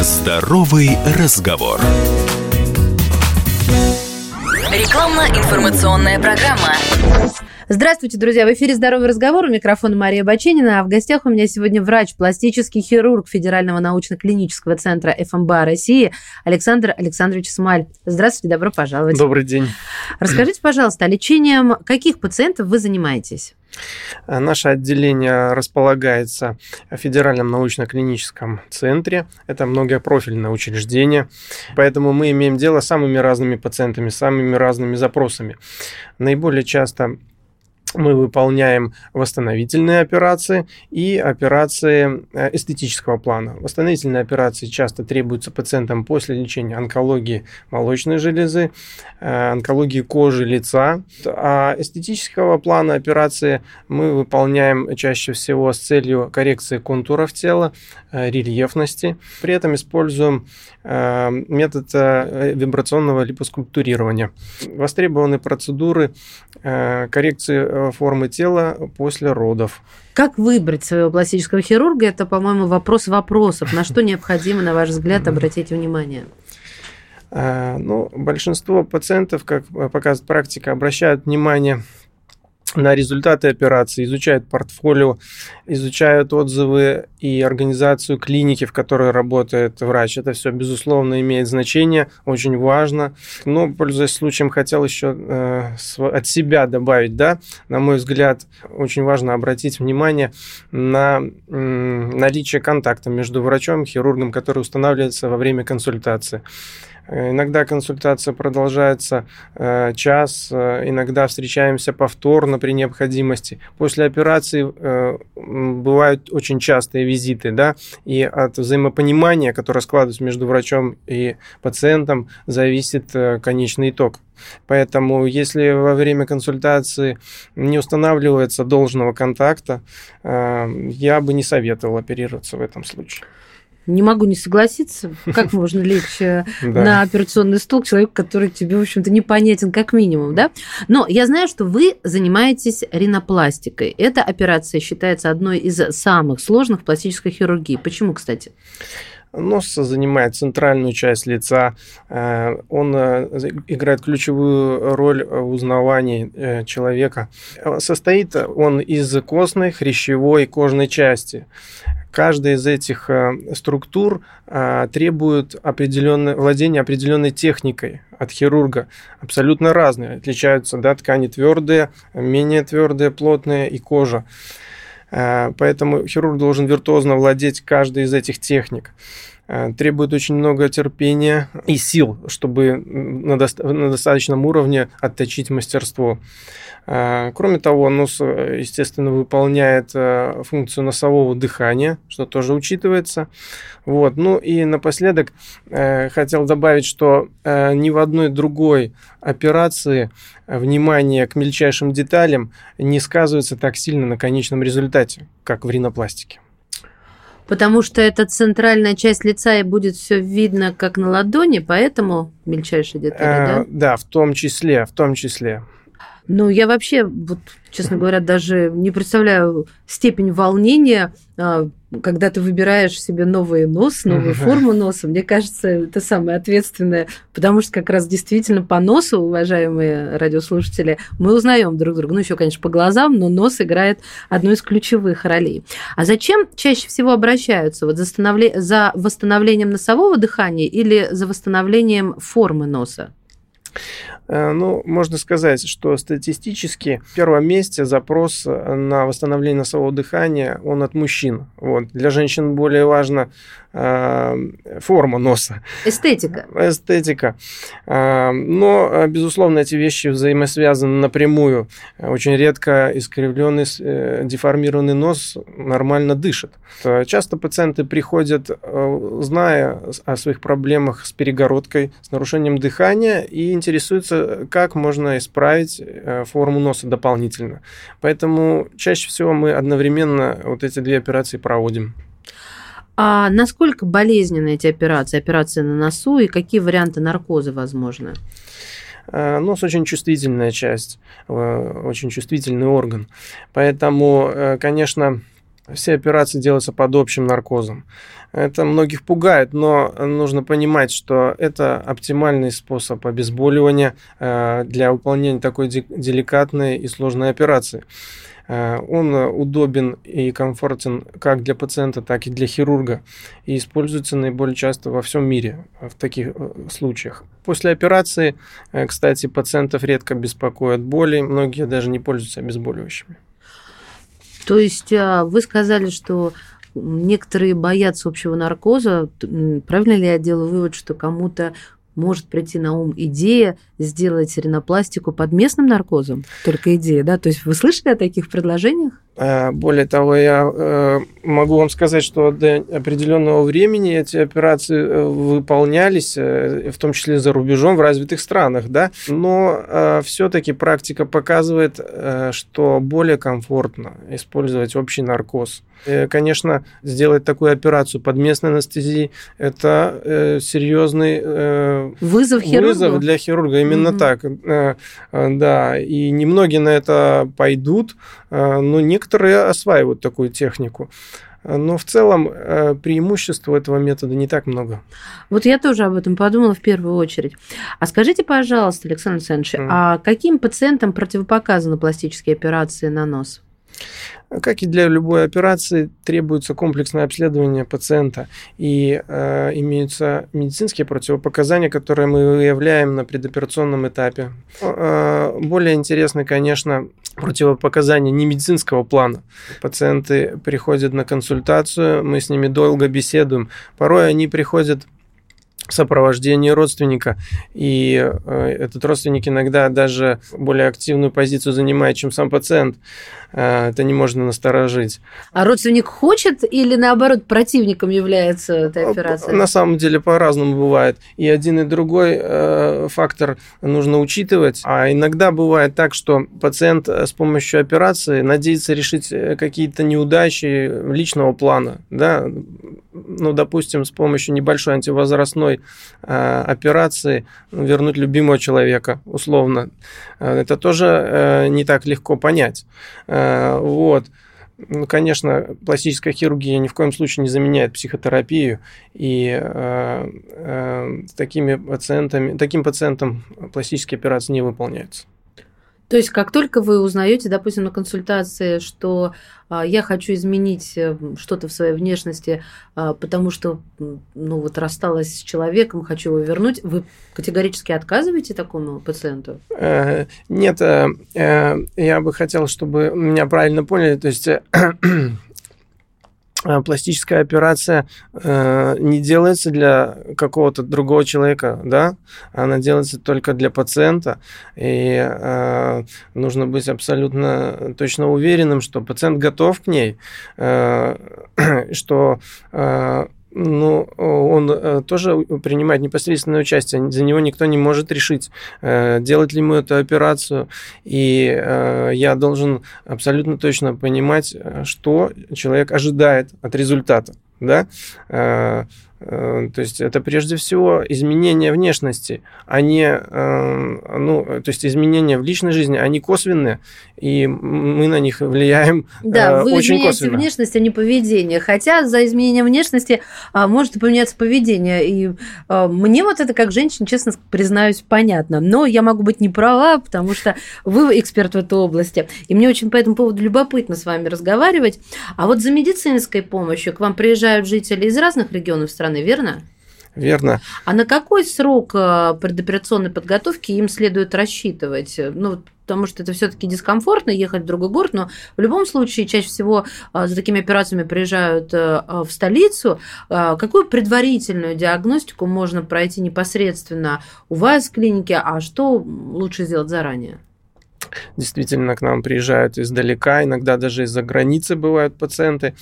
Здоровый разговор. Рекламно-информационная программа. Здравствуйте, друзья! В эфире «Здоровый разговор». У микрофона Мария Баченина. А в гостях у меня сегодня врач, пластический хирург Федерального научно-клинического центра ФМБА России Александр Александрович Смаль. Здравствуйте, добро пожаловать. Добрый день. Расскажите, пожалуйста, лечением каких пациентов вы занимаетесь? Наше отделение располагается в Федеральном научно-клиническом центре. Это многопрофильное учреждение, поэтому мы имеем дело с самыми разными пациентами, самыми разными запросами. Наиболее часто мы выполняем восстановительные операции и операции э, эстетического плана. Восстановительные операции часто требуются пациентам после лечения онкологии молочной железы, э, онкологии кожи, лица. А эстетического плана операции мы выполняем чаще всего с целью коррекции контуров тела, э, рельефности. При этом используем метод вибрационного липоскульптурирования. Востребованы процедуры коррекции формы тела после родов. Как выбрать своего пластического хирурга? Это, по-моему, вопрос вопросов. На что необходимо, на ваш взгляд, обратить внимание? Э, ну, большинство пациентов, как показывает практика, обращают внимание на результаты операции, изучают портфолио, изучают отзывы и организацию клиники, в которой работает врач. Это все, безусловно, имеет значение, очень важно. Но, пользуясь случаем, хотел еще э, от себя добавить, да, на мой взгляд, очень важно обратить внимание на э, наличие контакта между врачом и хирургом, который устанавливается во время консультации. Э, иногда консультация продолжается э, час, э, иногда встречаемся повторно при необходимости. После операции бывают очень частые визиты, да, и от взаимопонимания, которое складывается между врачом и пациентом, зависит конечный итог. Поэтому, если во время консультации не устанавливается должного контакта, я бы не советовал оперироваться в этом случае. Не могу не согласиться. Как можно лечь э, на операционный стол человеку, который тебе, в общем-то, непонятен как минимум, да? Но я знаю, что вы занимаетесь ринопластикой. Эта операция считается одной из самых сложных в пластической хирургии. Почему, кстати? Нос занимает центральную часть лица, э, он э, играет ключевую роль в узнавании человека. Состоит он из костной, хрящевой и кожной части. Каждая из этих э, структур э, требует владения определенной техникой от хирурга. Абсолютно разные. Отличаются да, ткани твердые, менее твердые, плотные и кожа. Э, поэтому хирург должен виртуозно владеть каждой из этих техник. Э, требует очень много терпения и сил, чтобы на, доста- на достаточном уровне отточить мастерство. Э, кроме того, нос, естественно, выполняет э, функцию носового дыхания, что тоже учитывается. Вот. Ну и напоследок хотел добавить, что ни в одной другой операции внимание к мельчайшим деталям не сказывается так сильно на конечном результате, как в ринопластике потому что это центральная часть лица и будет все видно как на ладони, поэтому мельчайшие детали, да? Э, да, в том числе, в том числе. Ну, я вообще, вот, честно говоря, даже не представляю степень волнения, а, когда ты выбираешь себе новый нос, новую форму носа. Мне кажется, это самое ответственное, потому что как раз действительно по носу, уважаемые радиослушатели, мы узнаем друг друга. Ну, еще, конечно, по глазам, но нос играет одну из ключевых ролей. А зачем чаще всего обращаются? Вот за, за восстановлением носового дыхания или за восстановлением формы носа? Э, ну, можно сказать, что статистически в первом месте запрос на восстановление носового дыхания, он от мужчин. Вот. Для женщин более важно э, форма носа. Эстетика. Эстетика. Э, но, безусловно, эти вещи взаимосвязаны напрямую. Очень редко искривленный, деформированный нос нормально дышит. Часто пациенты приходят, зная о своих проблемах с перегородкой, с нарушением дыхания и интересуются как можно исправить э, форму носа дополнительно. Поэтому чаще всего мы одновременно вот эти две операции проводим. А насколько болезненны эти операции, операции на носу, и какие варианты наркоза возможны? Э, нос очень чувствительная часть, э, очень чувствительный орган. Поэтому, конечно, все операции делаются под общим наркозом. Это многих пугает, но нужно понимать, что это оптимальный способ обезболивания э, для выполнения такой деликатной и сложной операции. Э, он удобен и комфортен как для пациента, так и для хирурга и используется наиболее часто во всем мире в таких э, случаях. После операции, кстати, пациентов редко беспокоят боли, многие даже не пользуются обезболивающими. То есть а, вы сказали, что некоторые боятся общего наркоза. Правильно ли я делаю вывод, что кому-то может прийти на ум идея сделать ринопластику под местным наркозом? Только идея, да? То есть вы слышали о таких предложениях? Э, более того, я э, могу вам сказать, что до определенного времени эти операции э, выполнялись, в том числе за рубежом, в развитых странах, да, но все-таки практика показывает, что более комфортно использовать общий наркоз. Конечно, сделать такую операцию под местной анестезией – это серьезный вызов, вызов для хирурга. Именно mm так, да. И немногие на это пойдут, но некоторые некоторые осваивают такую технику. Но в целом э, преимуществ этого метода не так много. Вот я тоже об этом подумала в первую очередь. А скажите, пожалуйста, Александр Александрович, mm. а каким пациентам противопоказаны пластические операции на нос? Как и для любой операции, требуется комплексное обследование пациента и э, имеются медицинские противопоказания, которые мы выявляем на предоперационном этапе. Э, более интересны, конечно, противопоказания не медицинского плана. Пациенты приходят на консультацию, мы с ними долго беседуем. Порой они приходят сопровождении родственника. И э, этот родственник иногда даже более активную позицию занимает, чем сам пациент. Э, это не можно насторожить. А родственник хочет или наоборот противником является этой операции? На самом деле по-разному бывает. И один и другой э, фактор нужно учитывать. А иногда бывает так, что пациент с помощью операции надеется решить какие-то неудачи личного плана. Да? Ну, допустим, с помощью небольшой антивозрастной э, операции вернуть любимого человека, условно. Э, это тоже э, не так легко понять. Вот. Ну, конечно, пластическая хирургия ни в коем случае не заменяет психотерапию, и э, э, такими пациентами, таким пациентам пластические операции не выполняются. То есть, как только вы узнаете, допустим, на консультации, что а, я хочу изменить э, что-то в своей внешности, а, потому что, ну вот, рассталась с человеком, хочу его вернуть, вы категорически отказываете такому пациенту? Э, нет, э, я бы хотел, чтобы меня правильно поняли, то есть пластическая операция э, не делается для какого-то другого человека, да, она делается только для пациента, и э, нужно быть абсолютно точно уверенным, что пациент готов к ней, э, что э, ну, он э, тоже принимает непосредственное участие. За него никто не может решить, э, делать ли ему эту операцию. И я должен абсолютно точно понимать, что человек ожидает от результата. Да? Э, то есть это прежде всего изменение внешности, а не, э, ну, то есть изменения в личной жизни, они косвенные, и мы на них влияем да, вы очень изменяете косвенно. внешность, а не поведение. Хотя за изменение внешности а, может поменяться поведение. И а, мне вот это как женщине, честно признаюсь, понятно. Но я могу быть не права, потому что вы эксперт в этой области. И мне очень по этому поводу любопытно с вами разговаривать. А вот за медицинской помощью к вам приезжают жители из разных регионов страны, стороны, верно? Верно. А на какой срок э, предоперационной подготовки им следует рассчитывать? Ну, потому что это все-таки дискомфортно ехать в другой город, но в любом случае чаще всего э, за такими операциями приезжают э, в столицу. Какую предварительную диагностику можно пройти непосредственно у вас в клинике, а что лучше сделать заранее? Действительно, к нам приезжают издалека, иногда даже из-за границы бывают пациенты.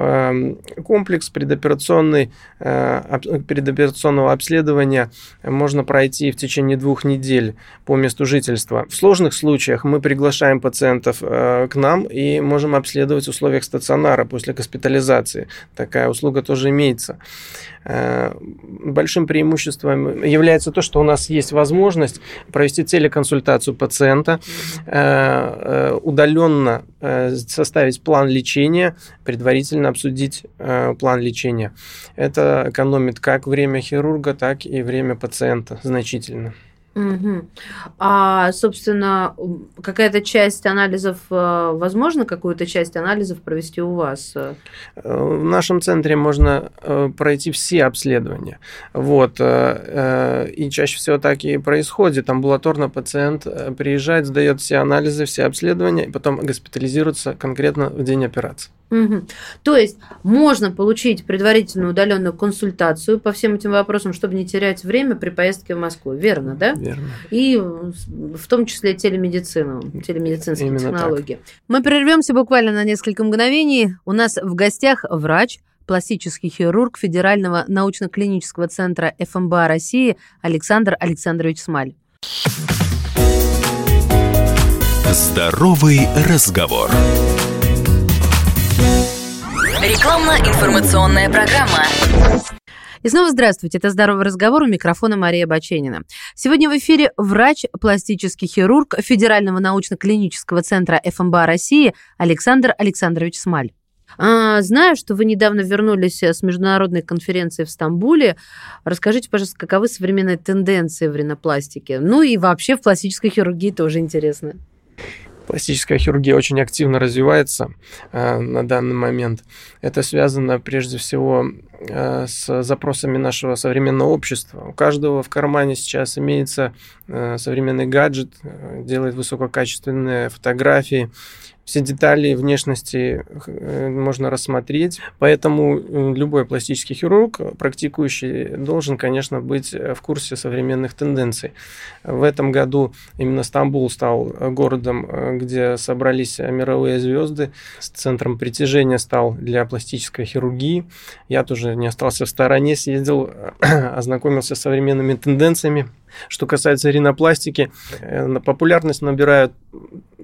Эм, комплекс предоперационный, предоперационного обследования можно пройти в течение двух недель по месту жительства. В сложных случаях мы приглашаем пациентов к нам и можем обследовать в условиях стационара после госпитализации. Такая услуга тоже имеется. Э, большим преимуществом является то, что у нас есть возможность провести телеконсультацию пациента, э, э, удаленно составить план лечения, предварительно обсудить план лечения. Это экономит как время хирурга, так и время пациента значительно. Угу. А, собственно, какая-то часть анализов, э, возможно, какую-то часть анализов провести у вас? Э, в нашем центре можно э, пройти все обследования. Вот. И чаще всего так и происходит. Амбулаторно пациент приезжает, сдает все анализы, все обследования, и потом госпитализируется конкретно в день операции. Угу. То есть можно получить предварительную удаленную консультацию по всем этим вопросам, чтобы не терять время при поездке в Москву, верно, да? Верно. И в том числе телемедицину, телемедицинские Именно технологии. Так. Мы прервемся буквально на несколько мгновений. У нас в гостях врач, пластический хирург Федерального научно-клинического центра ФМБА России Александр Александрович Смаль. Здоровый разговор. Рекламно-информационная программа. И снова здравствуйте, это «Здоровый разговор» у микрофона Мария Баченина. Сегодня в эфире врач, пластический хирург Федерального научно-клинического центра ФМБА России Александр Александрович Смаль. А, знаю, что вы недавно вернулись с международной конференции в Стамбуле. Расскажите, пожалуйста, каковы современные тенденции в ринопластике? Ну и вообще в пластической хирургии тоже интересно. Пластическая хирургия очень активно развивается э, на данный момент. Это связано прежде всего э, с запросами нашего современного общества. У каждого в кармане сейчас имеется э, современный гаджет, э, делает высококачественные фотографии, все детали внешности э, можно рассмотреть. Поэтому э, любой пластический хирург, практикующий, должен, конечно, быть в курсе современных тенденций. В этом году именно Стамбул стал городом, э, где собрались мировые звезды. С центром притяжения стал для пластической хирургии. Я тоже не остался в стороне, съездил, ознакомился с современными тенденциями. Что касается ринопластики, популярность набирают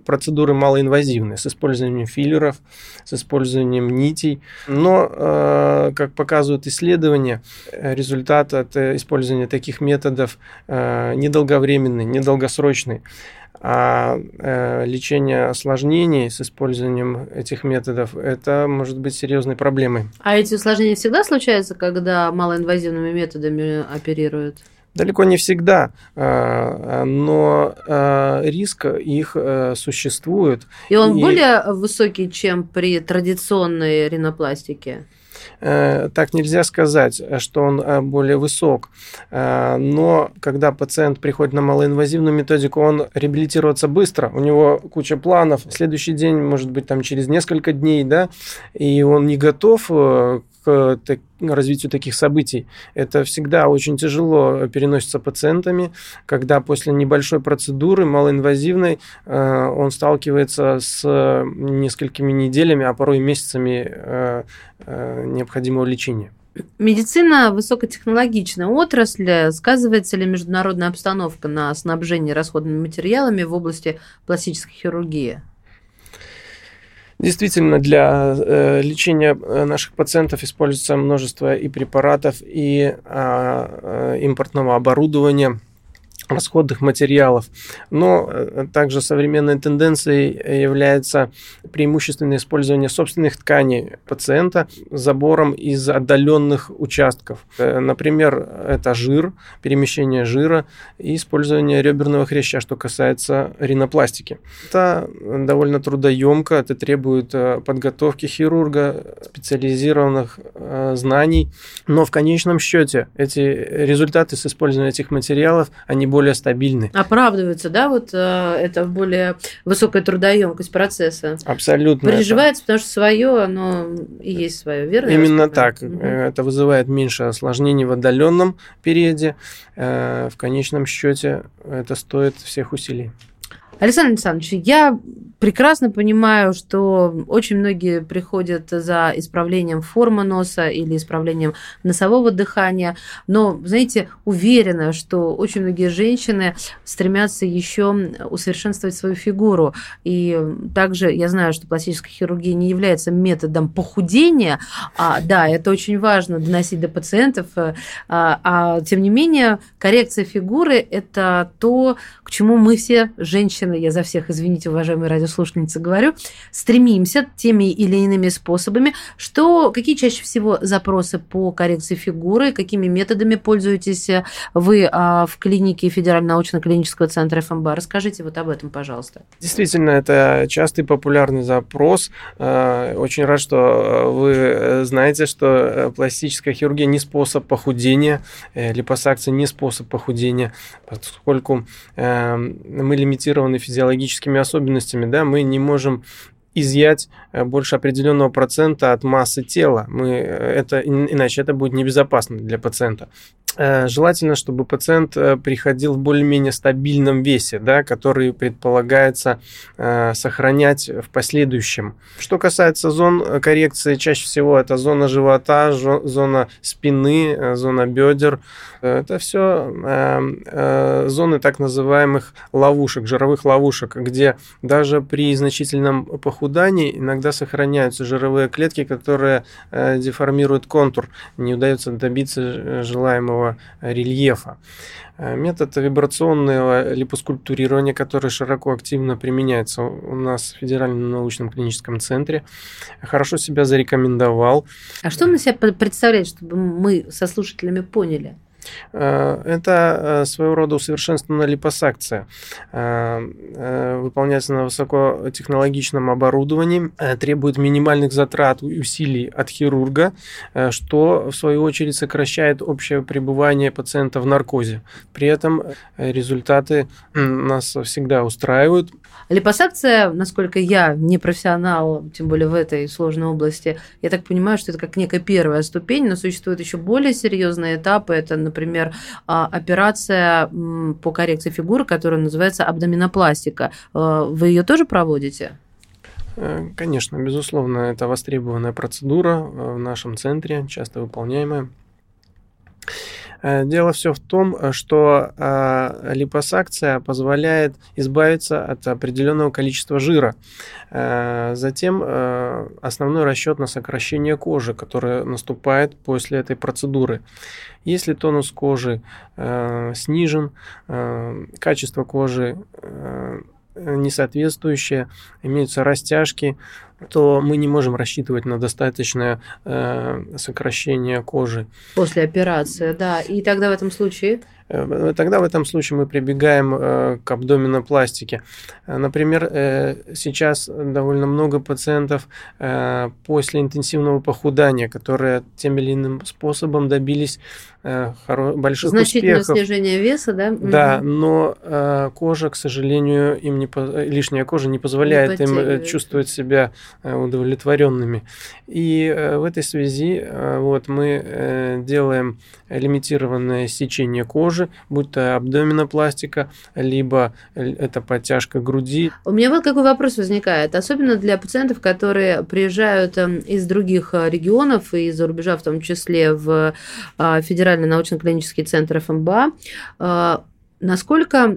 процедуры малоинвазивные с использованием филлеров, с использованием нитей. Но, э, как показывают исследования, результат от использования таких методов э, недолговременный, недолгосрочный. А э, лечение осложнений с использованием этих методов это может быть серьезной проблемой. А эти осложнения всегда случаются, когда малоинвазивными методами оперируют? Далеко не всегда, а, но а, риск их э, существует. И он и... более высокий, чем при традиционной ринопластике? Э, так нельзя сказать, что он э, более высок. Но когда пациент приходит на малоинвазивную методику, он реабилитируется быстро, у него куча планов, следующий день, может быть, там через несколько дней, да, и он не готов к развитию таких событий. Это всегда очень тяжело переносится пациентами, когда после небольшой процедуры, малоинвазивной, э, он сталкивается с несколькими неделями, а порой месяцами э, э, необходимого лечения. Медицина высокотехнологичная отрасль. Сказывается ли международная обстановка на снабжение расходными материалами в области пластической хирургии? Действительно, для э, лечения э, наших пациентов используется множество и препаратов, и а, э, импортного оборудования – расходных материалов. Но э, также современной тенденцией является преимущественное использование собственных тканей пациента забором из отдаленных участков. Э, например, это жир, перемещение жира и использование реберного хряща, что касается ринопластики. Это довольно трудоемко, это требует э, подготовки хирурга, специализированных знаний, но в конечном счете эти результаты с использованием этих материалов, они более стабильны. Оправдывается, да, вот э, это более высокая трудоемкость процесса. Абсолютно. Переживается, это. потому что свое, оно и есть свое, верно? Именно так. Угу. Это вызывает меньше осложнений в отдаленном периоде. Э, в конечном счете это стоит всех усилий. Александр Александрович, я прекрасно понимаю, что очень многие приходят за исправлением формы носа или исправлением носового дыхания, но, знаете, уверена, что очень многие женщины стремятся еще усовершенствовать свою фигуру. И также я знаю, что пластическая хирургия не является методом похудения, а да, это очень важно доносить до пациентов, а, а тем не менее коррекция фигуры – это то, к чему мы все женщины, я за всех, извините, уважаемые радиослушательницы, говорю, стремимся теми или иными способами. Что, какие чаще всего запросы по коррекции фигуры, какими методами пользуетесь вы а, в клинике Федерального научно-клинического центра ФМБА? Расскажите вот об этом, пожалуйста. Действительно, это частый популярный запрос. А, очень рад, что вы знаете, что пластическая хирургия не способ похудения, э, липосакция не способ похудения, поскольку э, мы лимитированы физиологическими особенностями, да, мы не можем изъять э, больше определенного процента от массы тела. Мы, э, это, иначе это будет небезопасно для пациента. Э, желательно, чтобы пациент э, приходил в более-менее стабильном весе, да, который предполагается э, сохранять в последующем. Что касается зон коррекции, чаще всего это зона живота, зона спины, зона бедер. Это все зоны так называемых ловушек, жировых ловушек, где даже при значительном похудании иногда сохраняются жировые клетки, которые деформируют контур. Не удается добиться желаемого визуального рельефа. Э, метод вибрационного липоскульптурирования, который широко активно применяется у нас в Федеральном научном клиническом центре, хорошо себя зарекомендовал. А что он из себя представляет, чтобы мы со слушателями поняли? Э, это э, своего рода усовершенствованная липосакция. Э, выполняется на высокотехнологичном оборудовании, требует минимальных затрат и усилий от хирурга, что в свою очередь сокращает общее пребывание пациента в наркозе. При этом результаты нас всегда устраивают. Липосакция, насколько я не профессионал, тем более в этой сложной области, я так понимаю, что это как некая первая ступень, но существуют еще более серьезные этапы. Это, например, а, операция по коррекции фигуры, которая называется абдоминопластика. А, вы ее тоже проводите? Э, конечно, безусловно, это востребованная процедура э, в нашем центре, часто выполняемая. Э, дело все в том, э, что э, липосакция позволяет избавиться от определенного количества жира. Затем основной расчет на сокращение кожи, которое наступает после этой процедуры. Если тонус кожи снижен, качество кожи несоответствующее, имеются растяжки, то мы не можем рассчитывать на достаточное э, сокращение кожи. После операции, да. И тогда в этом случае? Э, тогда в этом случае мы прибегаем э, к абдоминопластике. Э, например, сейчас довольно много пациентов после интенсивного похудания, которые тем или иным способом добились больших Значительное успехов. снижение веса, да? Да, но кожа, к сожалению, им не лишняя кожа не позволяет не им чувствовать себя удовлетворенными. И в этой связи вот мы делаем лимитированное сечение кожи кожи, будь то абдоминопластика, либо это подтяжка груди. У меня вот какой вопрос возникает, особенно для пациентов, которые приезжают эм, из других э, регионов и из-за рубежа, в том числе в э, Федеральный научно-клинический центр ФМБА. Э, насколько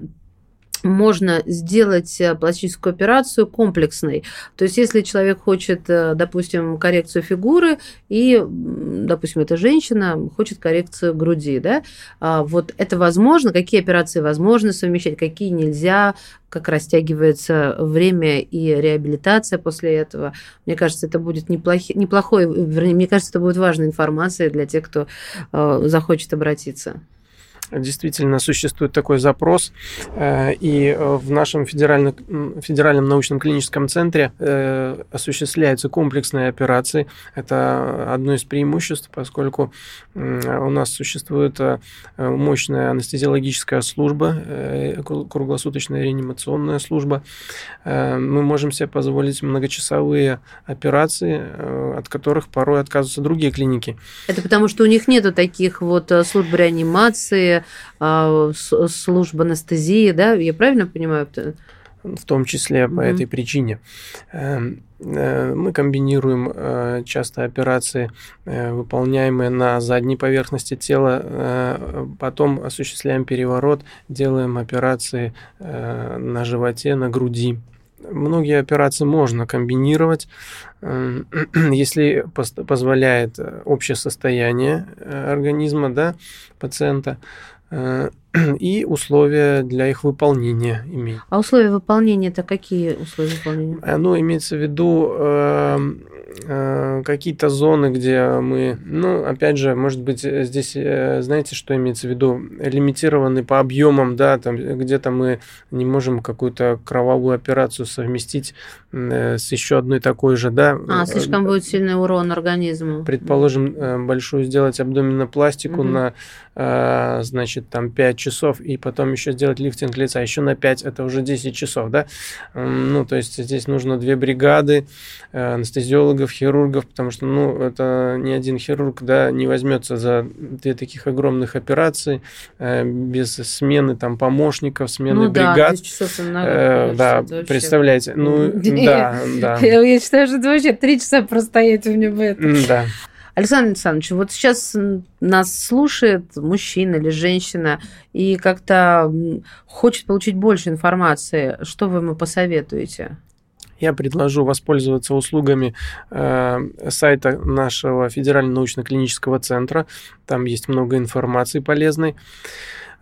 можно сделать э, пластическую операцию комплексной. То есть, если человек хочет, э, допустим, коррекцию фигуры, и, допустим, эта женщина хочет коррекцию груди, да, а вот это возможно, какие операции возможно совмещать, какие нельзя, как растягивается время и реабилитация после этого. Мне кажется, это будет неплохи, неплохой, вернее, мне кажется, это будет важной информацией для тех, кто э, захочет обратиться действительно существует такой запрос, э, и э, в нашем федеральном, федеральном научном клиническом центре э, осуществляются комплексные операции. Это одно из преимуществ, поскольку у нас существует мощная анестезиологическая служба, круглосуточная реанимационная служба. Мы можем себе позволить многочасовые операции, от которых порой отказываются другие клиники. Это потому, что у них нету таких вот служб реанимации, а, служба анестезии, да? Я правильно понимаю? в том числе по mm-hmm. этой причине. Эм, э, мы комбинируем э, часто операции, э, выполняемые на задней поверхности тела, потом осуществляем переворот, делаем операции на животе, на груди. Многие операции можно комбинировать, эм, если позволяет общее состояние организма да, пациента. Э, и условия для их выполнения имеет. А условия выполнения это какие условия выполнения? Ну, имеется в виду э, э, какие-то зоны, где мы, ну, опять же, может быть, здесь, э, знаете, что имеется в виду? Лимитированы по объемам, да, там где-то мы не можем какую-то кровавую операцию совместить э, с еще одной такой же, да. А, слишком будет сильный урон организму. Предположим, э, большую сделать абдоминопластику угу. на, э, значит, там 5 часов, и потом еще сделать лифтинг лица, еще на 5, это уже 10 часов, да. Ну, то есть здесь нужно две бригады э, анестезиологов, хирургов, потому что, ну, это ни один хирург, да, не возьмется за две таких огромных операции э, без смены там помощников, смены ну, бригад. Да, часов э, да, представляете, ну, да, да. Я считаю, что это вообще три часа простоять в нем это. Да. Александр Александрович, вот сейчас нас слушает мужчина или женщина и как-то хочет получить больше информации. Что вы ему посоветуете? я предложу воспользоваться услугами э, сайта нашего Федерального научно-клинического центра. Там есть много информации полезной.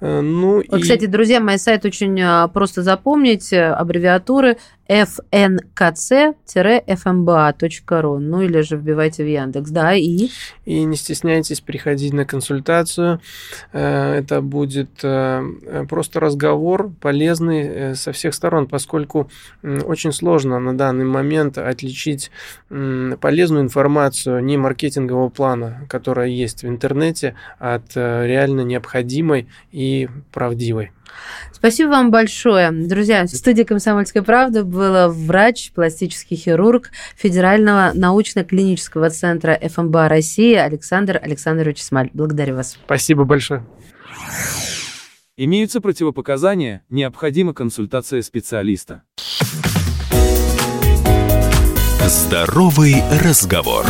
Э, ну, вот, и... Кстати, друзья, мой сайт очень а, просто запомнить. Аббревиатуры fnkc-fmba.ru, ну или же вбивайте в Яндекс, да, и... И не стесняйтесь приходить на консультацию, э, это будет э, просто разговор полезный э, со всех сторон, поскольку очень сложно на данный момент отличить полезную информацию не маркетингового плана, которая есть в интернете, от реально необходимой и правдивой. Спасибо вам большое. Друзья, в студии «Комсомольской правды» был врач, пластический хирург Федерального научно-клинического центра ФМБА России Александр Александрович Смаль. Благодарю вас. Спасибо большое. Имеются противопоказания, необходима консультация специалиста. Здоровый разговор.